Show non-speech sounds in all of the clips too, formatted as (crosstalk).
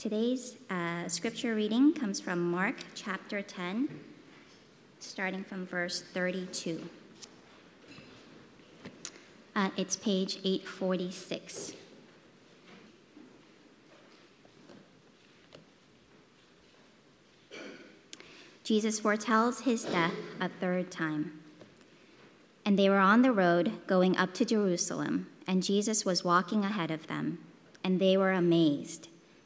Today's uh, scripture reading comes from Mark chapter 10, starting from verse 32. Uh, it's page 846. Jesus foretells his death a third time. And they were on the road going up to Jerusalem, and Jesus was walking ahead of them, and they were amazed,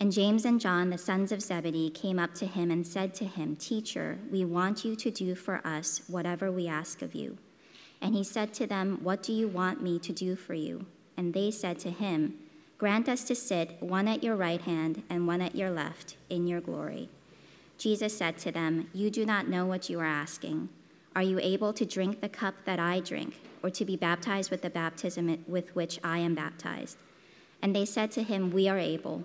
And James and John, the sons of Zebedee, came up to him and said to him, Teacher, we want you to do for us whatever we ask of you. And he said to them, What do you want me to do for you? And they said to him, Grant us to sit, one at your right hand and one at your left, in your glory. Jesus said to them, You do not know what you are asking. Are you able to drink the cup that I drink, or to be baptized with the baptism with which I am baptized? And they said to him, We are able.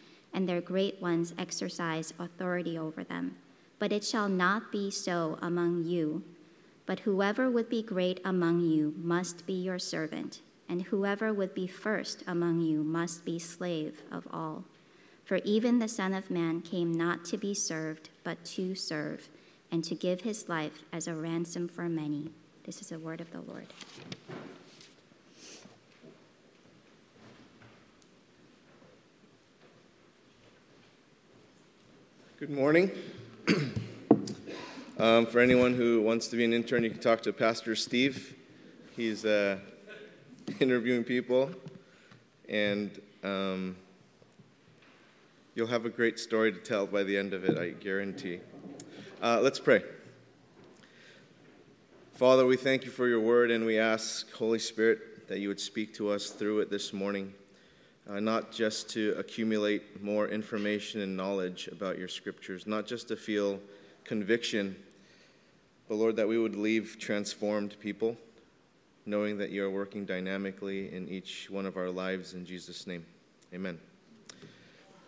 and their great ones exercise authority over them. But it shall not be so among you. But whoever would be great among you must be your servant, and whoever would be first among you must be slave of all. For even the Son of Man came not to be served, but to serve, and to give his life as a ransom for many. This is the word of the Lord. Good morning. (clears throat) um, for anyone who wants to be an intern, you can talk to Pastor Steve. He's uh, (laughs) interviewing people, and um, you'll have a great story to tell by the end of it, I guarantee. Uh, let's pray. Father, we thank you for your word, and we ask, Holy Spirit, that you would speak to us through it this morning uh, not just to accumulate more information and knowledge about your scriptures, not just to feel conviction, but Lord, that we would leave transformed people, knowing that you are working dynamically in each one of our lives. In Jesus' name, amen.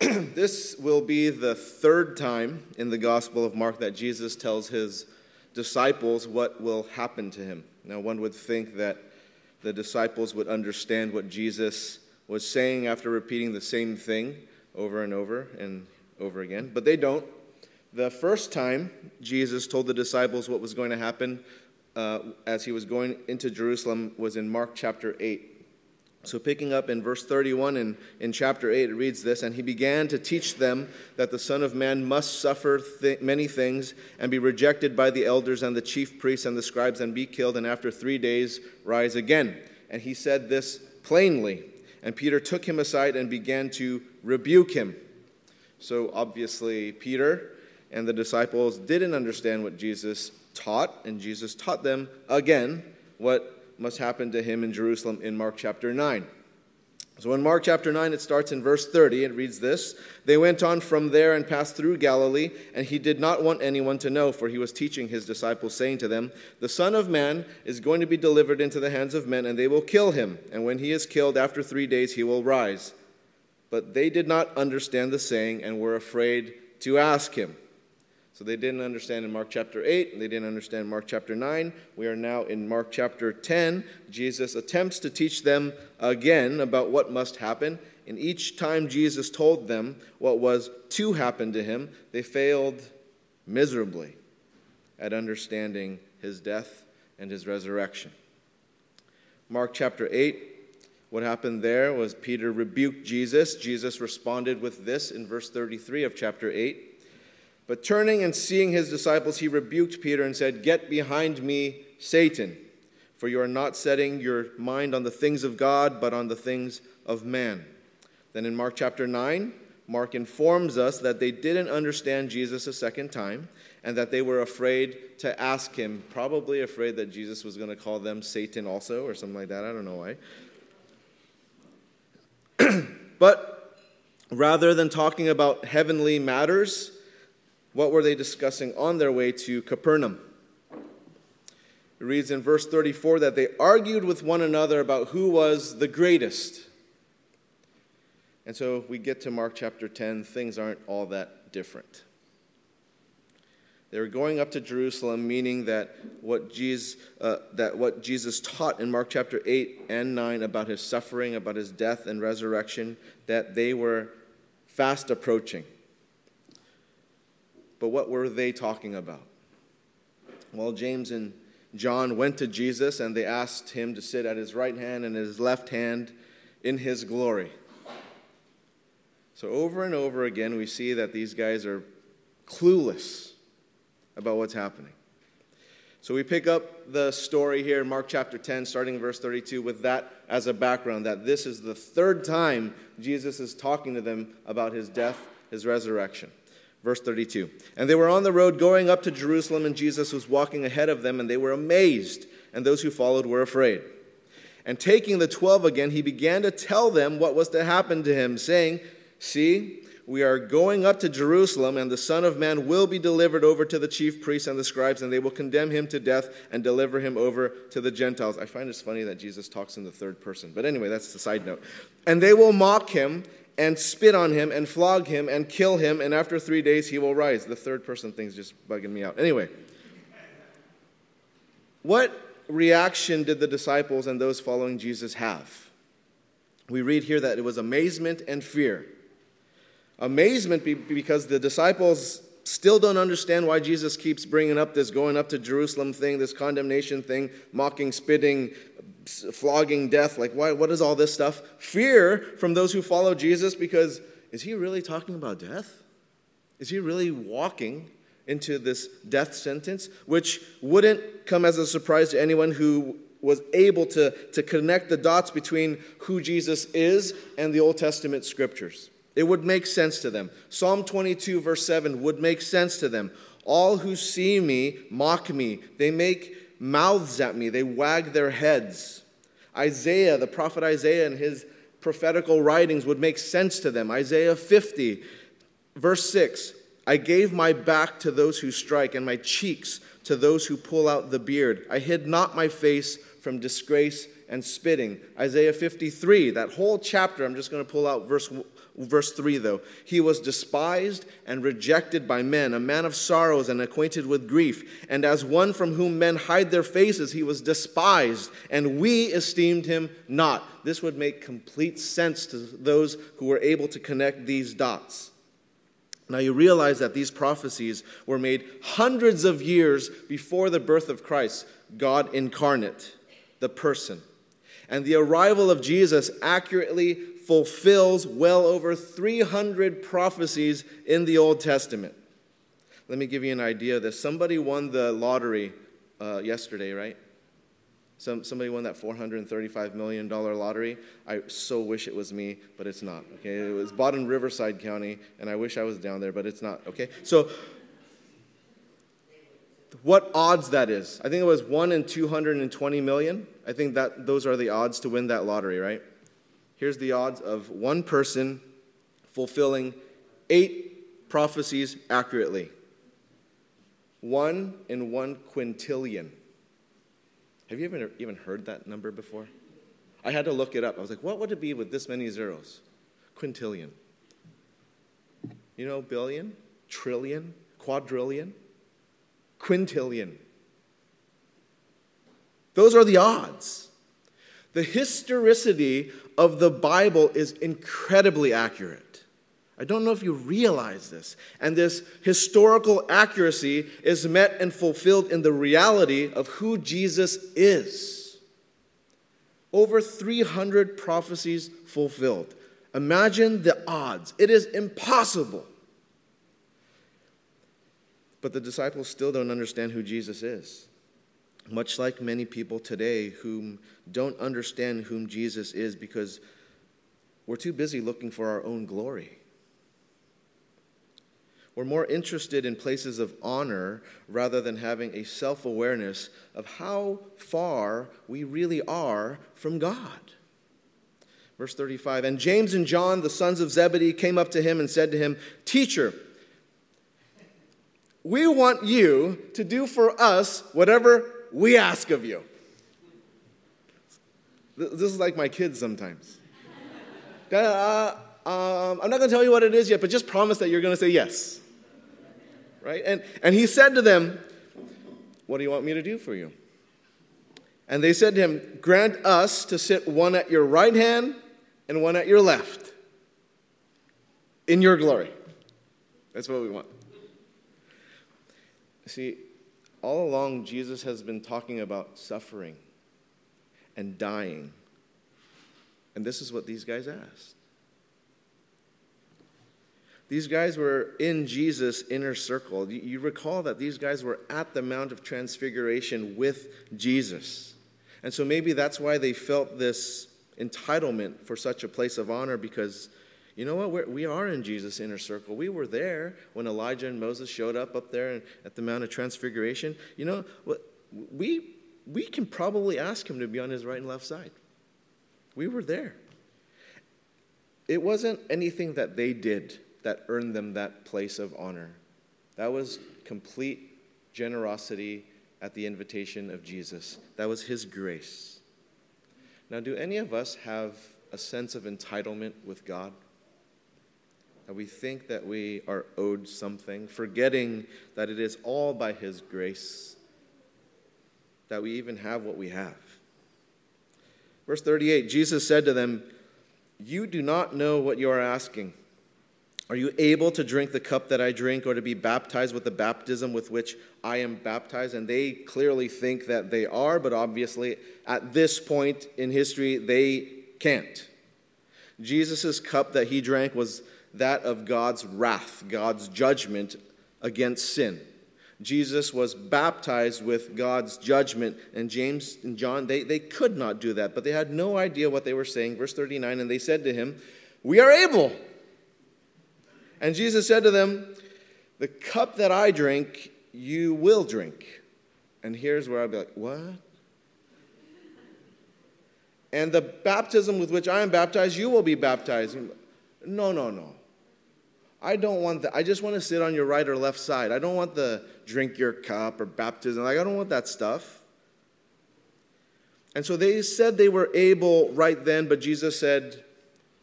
(clears throat) this will be the third time in the Gospel of Mark that Jesus tells his disciples what will happen to him. Now, one would think that the disciples would understand what Jesus was saying after repeating the same thing over and over and over again, but they don't. The first time Jesus told the disciples what was going to happen uh, as he was going into Jerusalem was in Mark chapter 8. So, picking up in verse 31 in, in chapter 8, it reads this And he began to teach them that the Son of Man must suffer th- many things and be rejected by the elders and the chief priests and the scribes and be killed, and after three days rise again. And he said this plainly. And Peter took him aside and began to rebuke him. So obviously, Peter and the disciples didn't understand what Jesus taught, and Jesus taught them again what must happen to him in Jerusalem in Mark chapter 9. So in Mark chapter 9, it starts in verse 30. It reads this They went on from there and passed through Galilee, and he did not want anyone to know, for he was teaching his disciples, saying to them, The Son of Man is going to be delivered into the hands of men, and they will kill him. And when he is killed, after three days, he will rise. But they did not understand the saying and were afraid to ask him. So they didn't understand in Mark chapter 8, they didn't understand Mark chapter 9. We are now in Mark chapter 10. Jesus attempts to teach them again about what must happen. And each time Jesus told them what was to happen to him, they failed miserably at understanding his death and his resurrection. Mark chapter 8, what happened there was Peter rebuked Jesus. Jesus responded with this in verse 33 of chapter 8. But turning and seeing his disciples, he rebuked Peter and said, Get behind me, Satan, for you are not setting your mind on the things of God, but on the things of man. Then in Mark chapter 9, Mark informs us that they didn't understand Jesus a second time and that they were afraid to ask him, probably afraid that Jesus was going to call them Satan also or something like that. I don't know why. (clears throat) but rather than talking about heavenly matters, what were they discussing on their way to Capernaum? It reads in verse 34 that they argued with one another about who was the greatest. And so we get to Mark chapter 10, things aren't all that different. They were going up to Jerusalem, meaning that what, Jesus, uh, that what Jesus taught in Mark chapter 8 and 9 about his suffering, about his death and resurrection, that they were fast approaching. But what were they talking about? Well, James and John went to Jesus and they asked him to sit at his right hand and his left hand in his glory. So, over and over again, we see that these guys are clueless about what's happening. So we pick up the story here in Mark chapter 10, starting in verse 32, with that as a background that this is the third time Jesus is talking to them about his death, his resurrection. Verse 32. And they were on the road going up to Jerusalem, and Jesus was walking ahead of them, and they were amazed, and those who followed were afraid. And taking the twelve again, he began to tell them what was to happen to him, saying, See, we are going up to Jerusalem, and the Son of Man will be delivered over to the chief priests and the scribes, and they will condemn him to death and deliver him over to the Gentiles. I find it's funny that Jesus talks in the third person. But anyway, that's the side note. And they will mock him and spit on him and flog him and kill him, and after three days he will rise. The third person thing's just bugging me out. Anyway, what reaction did the disciples and those following Jesus have? We read here that it was amazement and fear amazement because the disciples still don't understand why Jesus keeps bringing up this going up to Jerusalem thing, this condemnation thing, mocking, spitting, flogging, death. Like, why, what is all this stuff? Fear from those who follow Jesus because is he really talking about death? Is he really walking into this death sentence? Which wouldn't come as a surprise to anyone who was able to, to connect the dots between who Jesus is and the Old Testament scriptures. It would make sense to them. Psalm 22, verse 7, would make sense to them. All who see me mock me. They make mouths at me, they wag their heads. Isaiah, the prophet Isaiah, and his prophetical writings would make sense to them. Isaiah 50, verse 6 I gave my back to those who strike, and my cheeks to those who pull out the beard. I hid not my face from disgrace and spitting. Isaiah 53, that whole chapter, I'm just going to pull out verse Verse 3, though, he was despised and rejected by men, a man of sorrows and acquainted with grief. And as one from whom men hide their faces, he was despised, and we esteemed him not. This would make complete sense to those who were able to connect these dots. Now, you realize that these prophecies were made hundreds of years before the birth of Christ, God incarnate, the person. And the arrival of Jesus accurately fulfills well over 300 prophecies in the Old Testament. Let me give you an idea of this. Somebody won the lottery uh, yesterday, right? Some, somebody won that $435 million lottery. I so wish it was me, but it's not. Okay, it was bought in Riverside County, and I wish I was down there, but it's not. Okay, so what odds that is? I think it was one in 220 million. I think that those are the odds to win that lottery, right? Here's the odds of one person fulfilling eight prophecies accurately. One in one quintillion. Have you ever even heard that number before? I had to look it up. I was like, what would it be with this many zeros? Quintillion. You know, billion, trillion, quadrillion, quintillion. Those are the odds. The historicity of the Bible is incredibly accurate. I don't know if you realize this. And this historical accuracy is met and fulfilled in the reality of who Jesus is. Over 300 prophecies fulfilled. Imagine the odds. It is impossible. But the disciples still don't understand who Jesus is. Much like many people today whom don't understand whom Jesus is because we're too busy looking for our own glory. We're more interested in places of honor rather than having a self awareness of how far we really are from God. Verse 35 And James and John, the sons of Zebedee, came up to him and said to him, Teacher, we want you to do for us whatever we ask of you. This is like my kids sometimes. Uh, um, I'm not going to tell you what it is yet, but just promise that you're going to say yes right? And, and he said to them, What do you want me to do for you? And they said to him, Grant us to sit one at your right hand and one at your left in your glory. That's what we want. See, all along, Jesus has been talking about suffering and dying. And this is what these guys asked. These guys were in Jesus' inner circle. You recall that these guys were at the Mount of Transfiguration with Jesus. And so maybe that's why they felt this entitlement for such a place of honor because you know what? We're, we are in Jesus' inner circle. We were there when Elijah and Moses showed up up there at the Mount of Transfiguration. You know, we, we can probably ask him to be on his right and left side. We were there. It wasn't anything that they did that earned them that place of honor. That was complete generosity at the invitation of Jesus. That was his grace. Now, do any of us have a sense of entitlement with God? That we think that we are owed something, forgetting that it is all by his grace that we even have what we have. Verse 38 Jesus said to them, You do not know what you are asking. Are you able to drink the cup that I drink or to be baptized with the baptism with which I am baptized? And they clearly think that they are, but obviously at this point in history, they can't. Jesus' cup that he drank was that of God's wrath, God's judgment against sin. Jesus was baptized with God's judgment, and James and John, they, they could not do that, but they had no idea what they were saying. Verse 39, and they said to him, We are able. And Jesus said to them, The cup that I drink, you will drink. And here's where I'd be like, What? And the baptism with which I am baptized, you will be baptized. No, no, no. I don't want that. I just want to sit on your right or left side. I don't want the drink your cup or baptism. Like, I don't want that stuff. And so they said they were able right then, but Jesus said,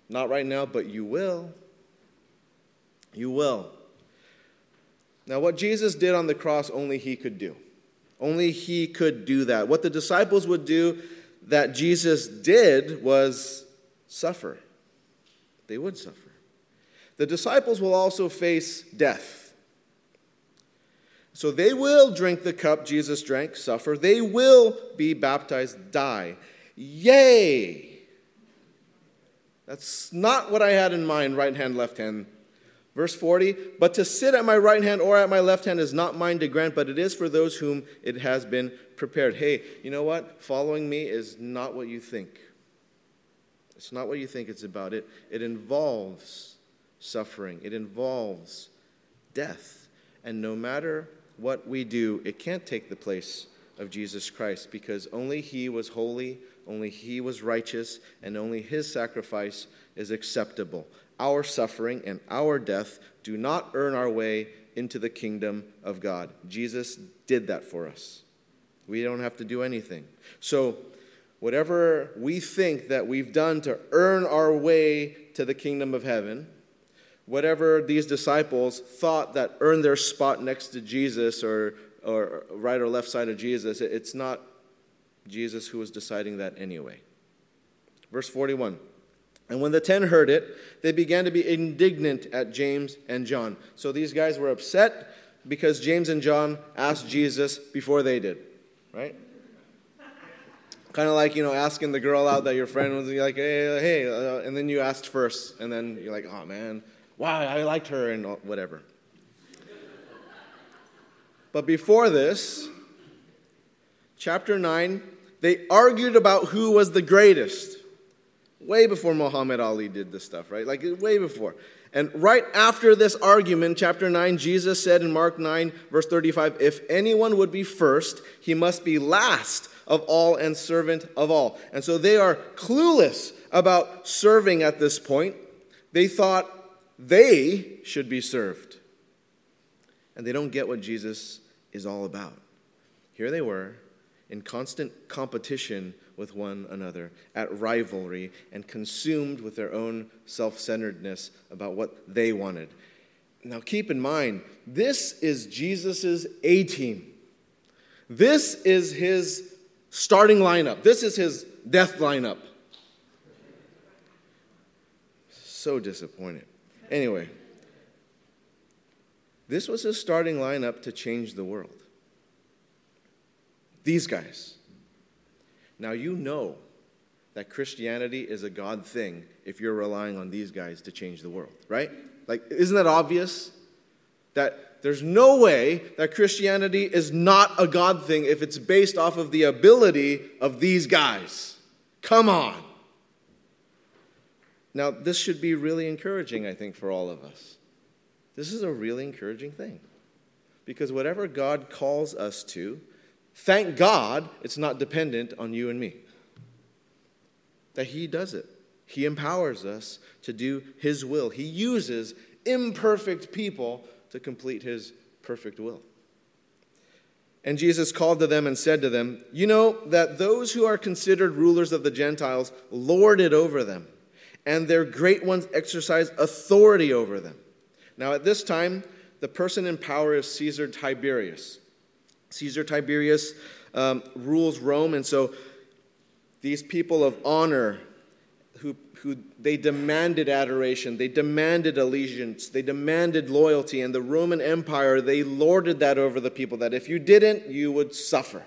Not right now, but you will. You will. Now, what Jesus did on the cross, only he could do. Only he could do that. What the disciples would do that Jesus did was suffer. They would suffer. The disciples will also face death. So they will drink the cup Jesus drank, suffer. They will be baptized, die. Yay! That's not what I had in mind, right hand, left hand Verse 40 But to sit at my right hand or at my left hand is not mine to grant, but it is for those whom it has been prepared. Hey, you know what? Following me is not what you think. It's not what you think it's about. It, it involves suffering, it involves death. And no matter what we do, it can't take the place of Jesus Christ because only He was holy, only He was righteous, and only His sacrifice is acceptable our suffering and our death do not earn our way into the kingdom of God. Jesus did that for us. We don't have to do anything. So, whatever we think that we've done to earn our way to the kingdom of heaven, whatever these disciples thought that earned their spot next to Jesus or, or right or left side of Jesus, it's not Jesus who was deciding that anyway. Verse 41. And when the ten heard it, they began to be indignant at James and John. So these guys were upset because James and John asked Jesus before they did, right? Kind of like, you know, asking the girl out that your friend was like, hey, hey, uh, and then you asked first, and then you're like, oh man, wow, I liked her, and whatever. But before this, chapter 9, they argued about who was the greatest. Way before Muhammad Ali did this stuff, right? Like, way before. And right after this argument, chapter 9, Jesus said in Mark 9, verse 35, If anyone would be first, he must be last of all and servant of all. And so they are clueless about serving at this point. They thought they should be served. And they don't get what Jesus is all about. Here they were in constant competition with one another, at rivalry, and consumed with their own self centeredness about what they wanted. Now, keep in mind, this is Jesus' A team. This is his starting lineup. This is his death lineup. So disappointed. Anyway, this was his starting lineup to change the world. These guys. Now, you know that Christianity is a God thing if you're relying on these guys to change the world, right? Like, isn't that obvious? That there's no way that Christianity is not a God thing if it's based off of the ability of these guys. Come on. Now, this should be really encouraging, I think, for all of us. This is a really encouraging thing. Because whatever God calls us to, Thank God it's not dependent on you and me. That He does it. He empowers us to do His will. He uses imperfect people to complete His perfect will. And Jesus called to them and said to them, You know that those who are considered rulers of the Gentiles lord it over them, and their great ones exercise authority over them. Now, at this time, the person in power is Caesar Tiberius. Caesar Tiberius um, rules Rome, and so these people of honor who, who they demanded adoration, they demanded allegiance, they demanded loyalty, and the Roman Empire, they lorded that over the people that if you didn't, you would suffer.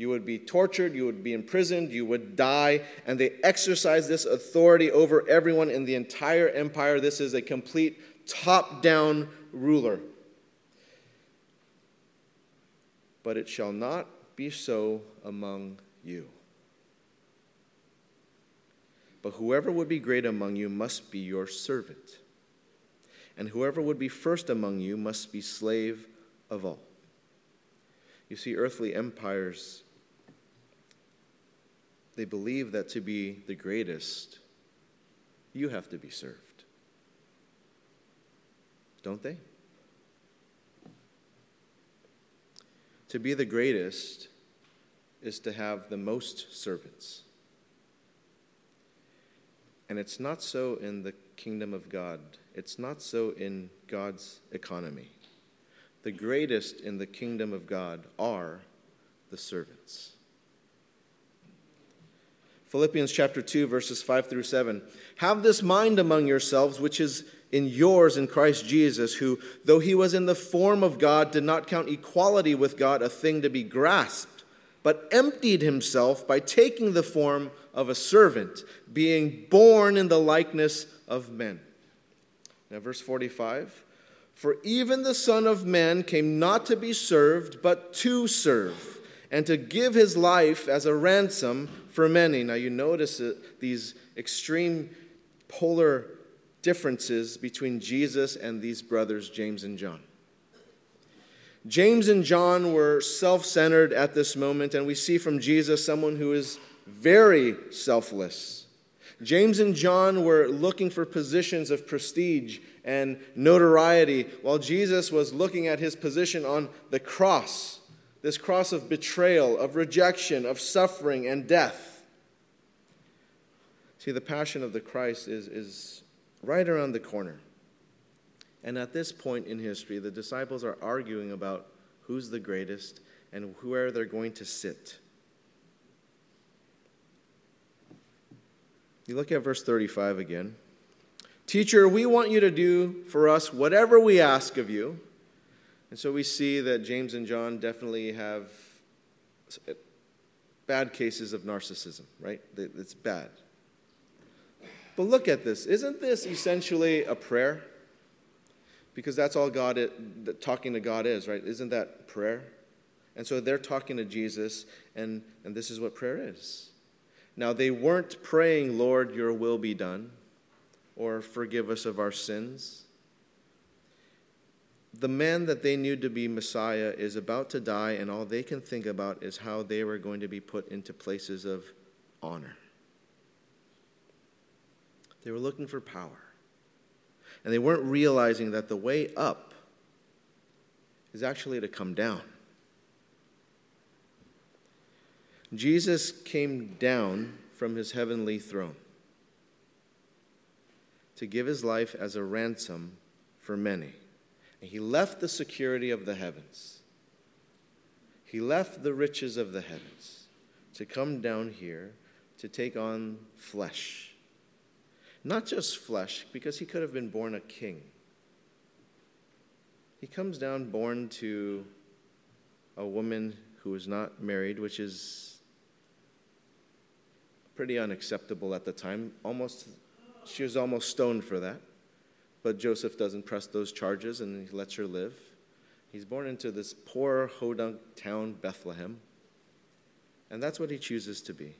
You would be tortured, you would be imprisoned, you would die, and they exercise this authority over everyone in the entire empire. This is a complete top down ruler. but it shall not be so among you. But whoever would be great among you must be your servant, and whoever would be first among you must be slave of all. You see, earthly empires, they believe that to be the greatest, you have to be served. Don't they? To be the greatest is to have the most servants. And it's not so in the kingdom of God, it's not so in God's economy. The greatest in the kingdom of God are the servants. Philippians chapter 2, verses 5 through 7. Have this mind among yourselves, which is in yours in Christ Jesus, who, though he was in the form of God, did not count equality with God a thing to be grasped, but emptied himself by taking the form of a servant, being born in the likeness of men. Now, verse 45 For even the Son of Man came not to be served, but to serve, and to give his life as a ransom for many. Now, you notice these extreme polar differences between Jesus and these brothers, James and John. James and John were self centered at this moment, and we see from Jesus someone who is very selfless. James and John were looking for positions of prestige and notoriety, while Jesus was looking at his position on the cross, this cross of betrayal, of rejection, of suffering, and death. See, the passion of the Christ is, is right around the corner. And at this point in history, the disciples are arguing about who's the greatest and where they're going to sit. You look at verse 35 again. Teacher, we want you to do for us whatever we ask of you. And so we see that James and John definitely have eh, bad cases of narcissism, right? It's bad. But look at this. Isn't this essentially a prayer? because that's all God is, talking to God is, right? Isn't that prayer? And so they're talking to Jesus, and, and this is what prayer is. Now, they weren't praying, Lord, your will be done, or forgive us of our sins. The man that they knew to be Messiah is about to die, and all they can think about is how they were going to be put into places of honor. They were looking for power. And they weren't realizing that the way up is actually to come down. Jesus came down from his heavenly throne to give his life as a ransom for many. And he left the security of the heavens. He left the riches of the heavens to come down here to take on flesh. Not just flesh, because he could have been born a king. He comes down born to a woman who is not married, which is pretty unacceptable at the time. Almost, she was almost stoned for that. But Joseph doesn't press those charges and he lets her live. He's born into this poor Podunk town, Bethlehem. And that's what he chooses to be.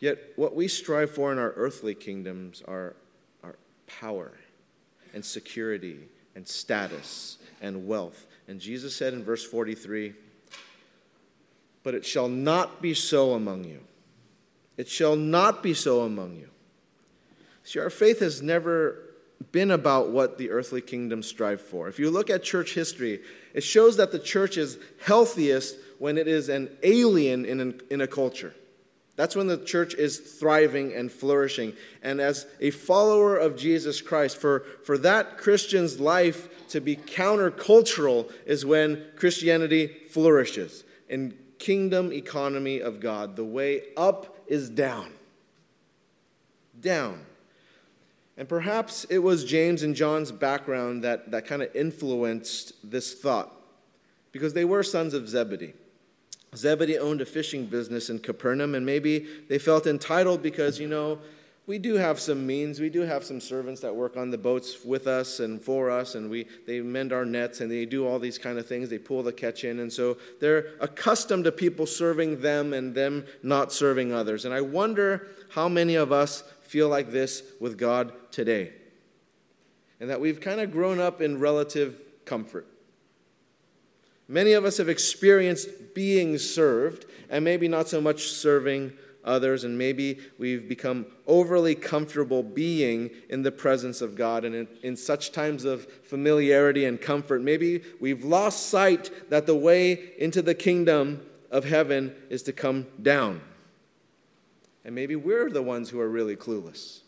Yet, what we strive for in our earthly kingdoms are, are power and security and status and wealth. And Jesus said in verse 43 But it shall not be so among you. It shall not be so among you. See, our faith has never been about what the earthly kingdoms strive for. If you look at church history, it shows that the church is healthiest when it is an alien in, an, in a culture. That's when the church is thriving and flourishing. And as a follower of Jesus Christ, for, for that Christian's life to be countercultural is when Christianity flourishes. In kingdom economy of God, the way up is down. Down. And perhaps it was James and John's background that, that kind of influenced this thought, because they were sons of Zebedee. Zebedee owned a fishing business in Capernaum, and maybe they felt entitled because, you know, we do have some means. We do have some servants that work on the boats with us and for us, and we, they mend our nets and they do all these kind of things. They pull the catch in, and so they're accustomed to people serving them and them not serving others. And I wonder how many of us feel like this with God today, and that we've kind of grown up in relative comfort. Many of us have experienced being served, and maybe not so much serving others, and maybe we've become overly comfortable being in the presence of God. And in, in, such times of familiarity and comfort, maybe we've lost sight that the way into the kingdom of heaven is to come down. And maybe we're the ones who are really clueless.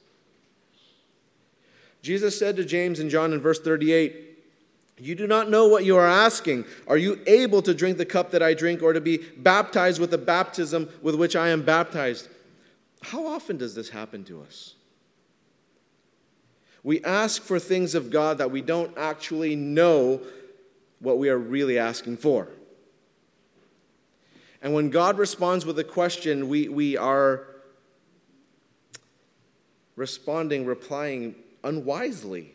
Jesus said to James and John in verse 38, you do not know what you are asking. Are you able to drink the cup that I drink or to be baptized with the baptism with which I am baptized? How often does this happen to us? We ask for things of God that we don't actually know what we are really asking for. And when God responds with a question, we, we are responding, replying unwisely.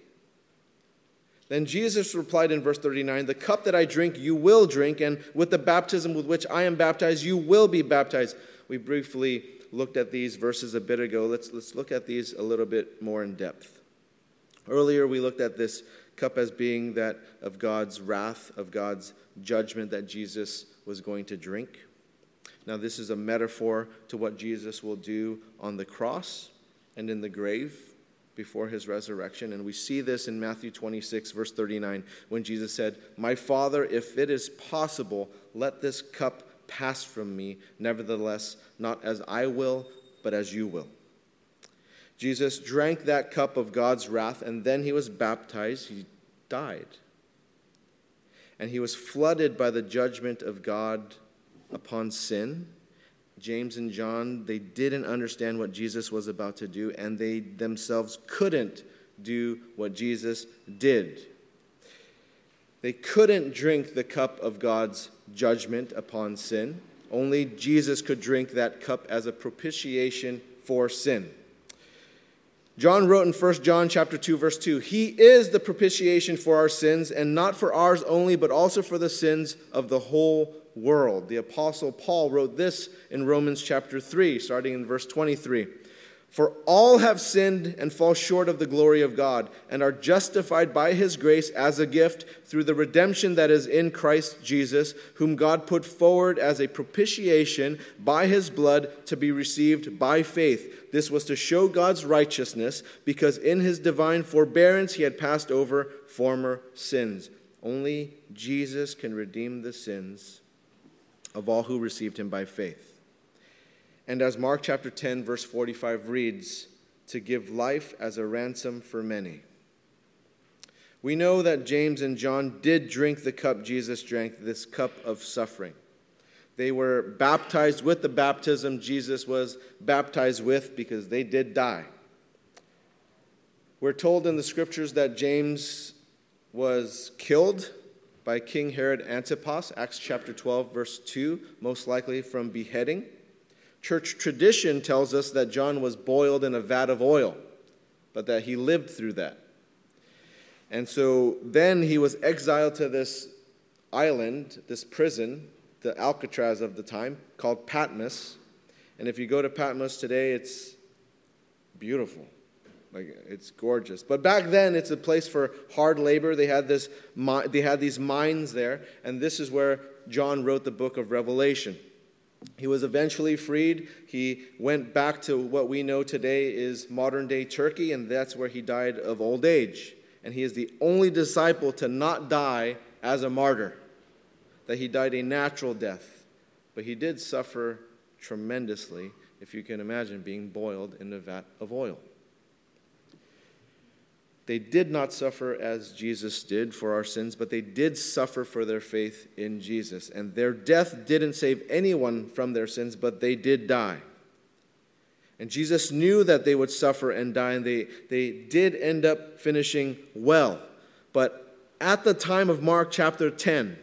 Then Jesus replied in verse 39 The cup that I drink, you will drink, and with the baptism with which I am baptized, you will be baptized. We briefly looked at these verses a bit ago. Let's, let's look at these a little bit more in depth. Earlier, we looked at this cup as being that of God's wrath, of God's judgment that Jesus was going to drink. Now, this is a metaphor to what Jesus will do on the cross and in the grave before his resurrection. And we see this in Matthew 26, verse 39, when Jesus said, My Father, if it is possible, let this cup pass from me. Nevertheless, not as I will, but as you will. Jesus drank that cup of God's wrath, and then he was baptized. He died. And he was flooded by the judgment of God upon sin James and John, they didn't understand what Jesus was about to do, and they themselves couldn't do what Jesus did. They couldn't drink the cup of God's judgment upon sin. Only Jesus could drink that cup as a propitiation for sin. John wrote in 1 John chapter 2 verse 2, "He is the propitiation for our sins and not for ours only, but also for the sins of the whole world." The apostle Paul wrote this in Romans chapter 3, starting in verse 23. For all have sinned and fall short of the glory of God, and are justified by his grace as a gift through the redemption that is in Christ Jesus, whom God put forward as a propitiation by his blood to be received by faith. This was to show God's righteousness, because in his divine forbearance he had passed over former sins. Only Jesus can redeem the sins of all who received him by faith. And as Mark chapter 10, verse 45 reads, to give life as a ransom for many. We know that James and John did drink the cup Jesus drank, this cup of suffering. They were baptized with the baptism Jesus was baptized with because they did die. We're told in the scriptures that James was killed by King Herod Antipas, Acts chapter 12, verse 2, most likely from beheading. Church tradition tells us that John was boiled in a vat of oil, but that he lived through that. And so then he was exiled to this island, this prison, the Alcatraz of the time, called Patmos. And if you go to Patmos today, it's beautiful. Like it's gorgeous. But back then, it's a place for hard labor. They had this, they had these mines there, and this is where John wrote the book of Revelation. He was eventually freed. He went back to what we know today is modern day Turkey, and that's where he died of old age. And he is the only disciple to not die as a martyr, that he died a natural death. But he did suffer tremendously, if you can imagine being boiled in a vat of oil. They did not suffer as Jesus did for our sins, but they did suffer for their faith in Jesus. And their death didn't save anyone from their sins, but they did die. And Jesus knew that they would suffer and die, and they, they did end up finishing well. But at the time of Mark chapter 10,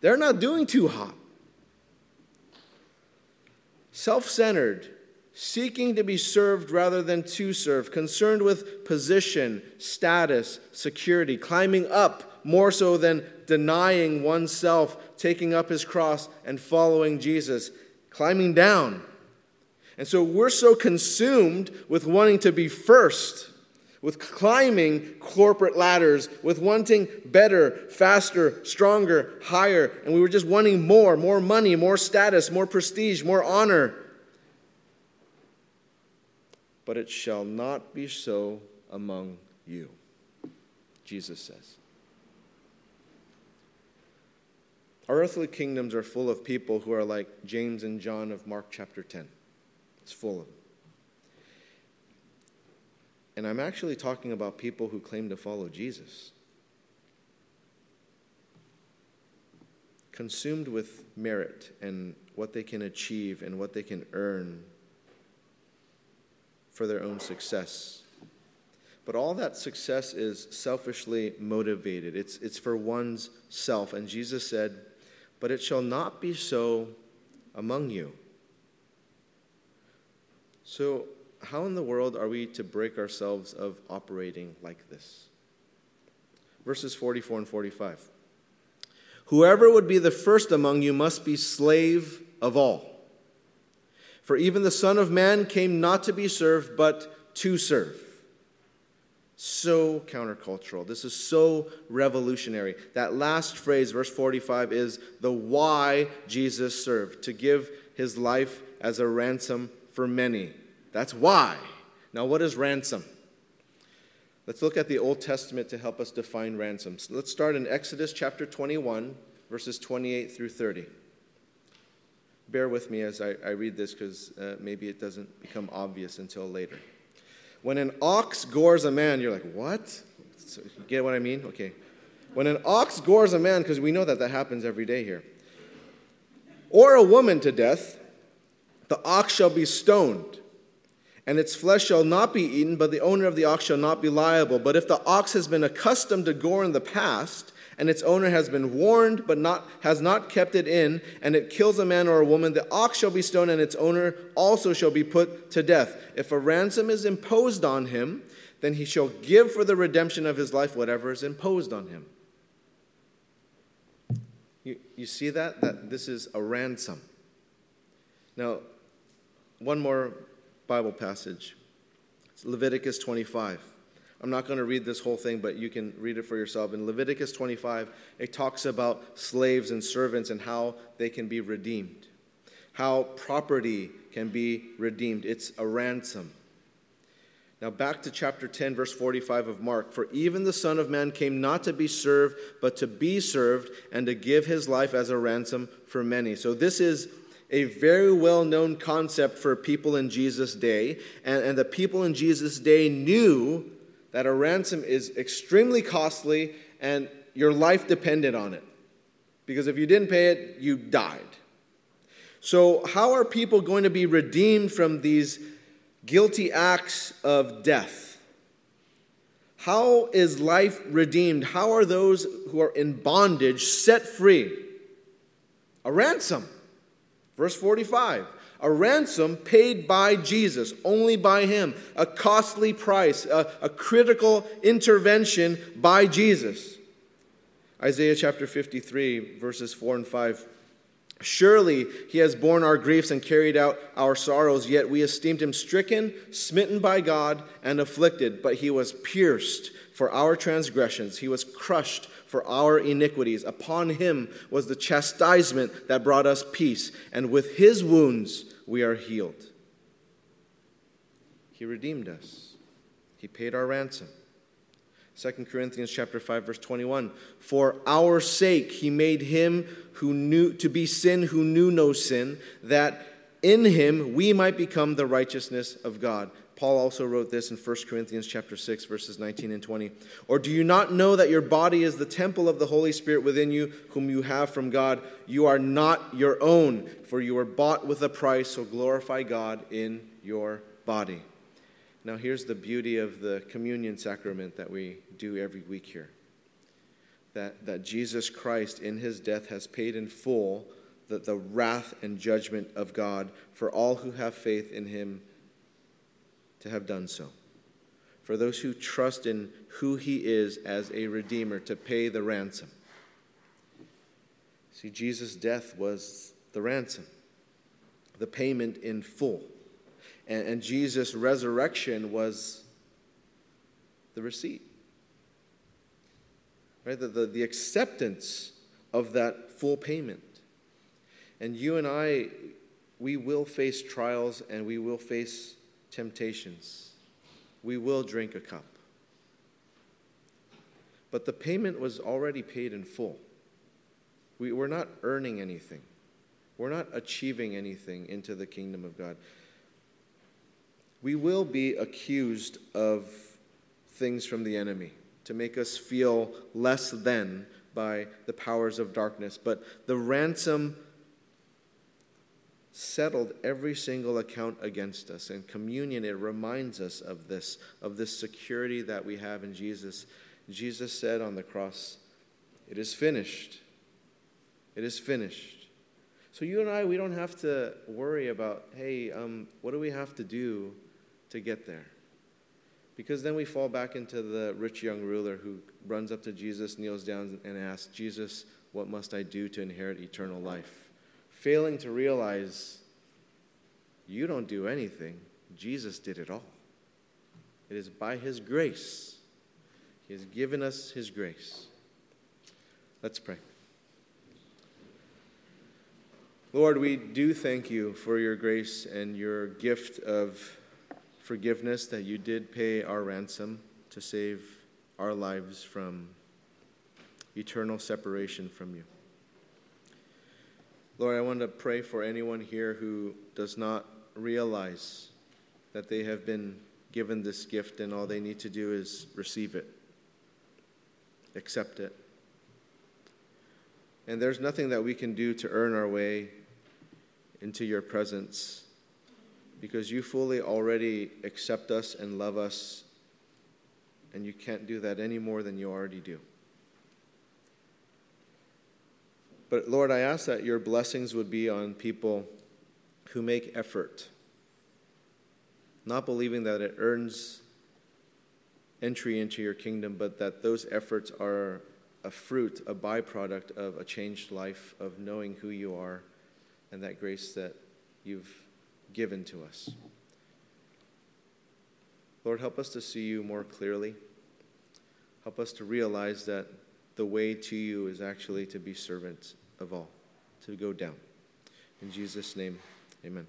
they're not doing too hot. Self centered, seeking to be served rather than to serve, concerned with position, status, security, climbing up more so than denying oneself, taking up his cross and following Jesus, climbing down. And so we're so consumed with wanting to be first, with climbing corporate ladders, with wanting better, faster, stronger, higher, and we were just wanting more more money, more status, more prestige, more honor but it shall not be so among you, Jesus says. Our earthly kingdoms are full of people who are like James and John of Mark chapter 10. It's full of them. And I'm actually talking about people who claim to follow Jesus. Consumed with merit and what they can achieve and what they can earn for their own success. But all that success is selfishly motivated, it's, it's for one's self. And Jesus said, But it shall not be so among you. So, how in the world are we to break ourselves of operating like this? Verses 44 and 45. Whoever would be the first among you must be slave of all. For even the Son of Man came not to be served, but to serve. So countercultural. This is so revolutionary. That last phrase, verse 45, is the why Jesus served to give his life as a ransom for many. That's why. Now, what is ransom? Let's look at the Old Testament to help us define ransoms. Let's start in Exodus chapter 21, verses 28 through 30 bear with me as I, I read this because uh, maybe it doesn't become obvious until later. When an ox gores a man, you're like, what? So, you get what I mean? Okay. When an ox gores a man, because we know that that happens every day here, or a woman to death, the ox shall be stoned, and its flesh shall not be eaten, but the owner of the ox shall not be liable. But if the ox has been accustomed to gore in the past, and its owner has been warned but not, has not kept it in, and it kills a man or a woman, the ox shall be stoned, and its owner also shall be put to death. If a ransom is imposed on him, then he shall give for the redemption of his life whatever is imposed on him. You, you see that? That this is a ransom. Now, one more Bible passage. It's Leviticus 25. I'm not going to read this whole thing, but you can read it for yourself. In Leviticus 25, it talks about slaves and servants and how they can be redeemed, how property can be redeemed. It's a ransom. Now, back to chapter 10, verse 45 of Mark. For even the Son of Man came not to be served, but to be served, and to give his life as a ransom for many. So, this is a very well known concept for people in Jesus' day. And, and the people in Jesus' day knew that a ransom is extremely costly and your life depended on it. Because if you didn't pay it, you died. So, how are people going to be redeemed from these guilty acts of death? How is life redeemed? How are those who are in bondage set free? A ransom. Verse 45 a ransom paid by Jesus, only by Him, a costly price, a, a, critical intervention by Jesus. Isaiah chapter 53, verses 4 and 5. Surely he has borne our griefs and carried out our sorrows, yet we esteemed him stricken, smitten by God, and afflicted. But he was pierced for our transgressions, he was crushed for our iniquities. Upon him was the chastisement that brought us peace, and with his wounds we are healed. He redeemed us. He paid our ransom. 2 Corinthians chapter 5 verse 21 For our sake he made him who knew to be sin who knew no sin that in him we might become the righteousness of God. Paul also wrote this in 1 Corinthians chapter 6 verses 19 and 20. Or do you not know that your body is the temple of the Holy Spirit within you whom you have from God? You are not your own, for you were bought with a price, so glorify God in your body. Now here's the beauty of the communion sacrament that we do every week here. That, that Jesus Christ in his death has paid in full the, the wrath and judgment of God for all who have faith in him to have done so. For those who trust in who he is as a redeemer to pay the ransom. See, Jesus' death was the ransom, the payment in full. And, and Jesus' resurrection was the receipt. Right? The, the, the acceptance of that full payment. And you and I, we will face trials and we will face temptations. We will drink a cup. But the payment was already paid in full. We, we're not earning anything, we're not achieving anything into the kingdom of God. We will be accused of things from the enemy to make us feel less than by the powers of darkness. But the ransom settled every single account against us. And communion, it reminds us of this, of this security that we have in Jesus. Jesus said on the cross, It is finished. It is finished. So you and I, we don't have to worry about, hey, um, what do we have to do to get there? Because then we fall back into the rich young ruler who runs up to Jesus, kneels down, and asks, Jesus, what must I do to inherit eternal life? Failing to realize you don't do anything, Jesus did it all. It is by His grace. He has given us His grace. Let's pray. Lord, we do thank you for your grace and your gift of forgiveness that you did pay our ransom to save our lives from eternal separation from you. Lord, I want to pray for anyone here who does not realize that they have been given this gift and all they need to do is receive it, accept it. And there's nothing that we can do to earn our way into your presence because you fully already accept us and love us, and you can't do that any more than you already do. But Lord, I ask that your blessings would be on people who make effort, not believing that it earns entry into your kingdom, but that those efforts are a fruit, a byproduct of a changed life, of knowing who you are and that grace that you've given to us. Lord, help us to see you more clearly. Help us to realize that the way to you is actually to be servants of all, to go down. In Jesus' name, amen.